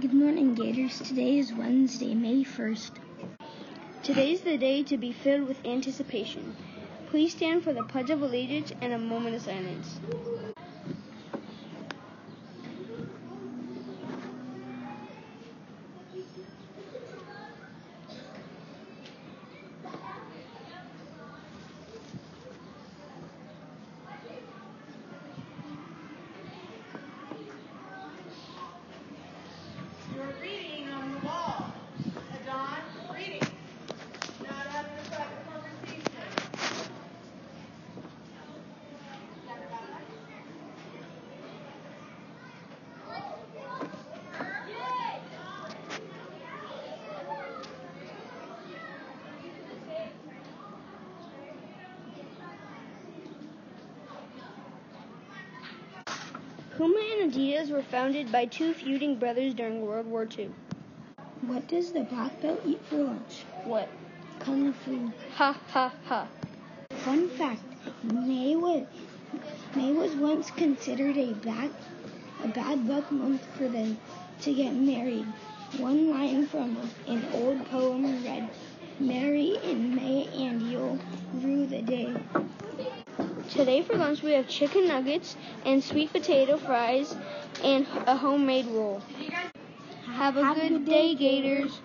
Good morning, Gators. Today is Wednesday, May 1st. Today is the day to be filled with anticipation. Please stand for the Pledge of Allegiance and a moment of silence. Puma and Adidas were founded by two feuding brothers during World War II. What does the black belt eat for lunch? What? Kung Fu. Ha ha ha. Fun fact: May was May was once considered a bad a bad luck month for them to get married. One line from an old poem read, "Marry in May and you'll rue the day." Today for lunch we have chicken nuggets and sweet potato fries and a homemade roll. Have a good day, Gators.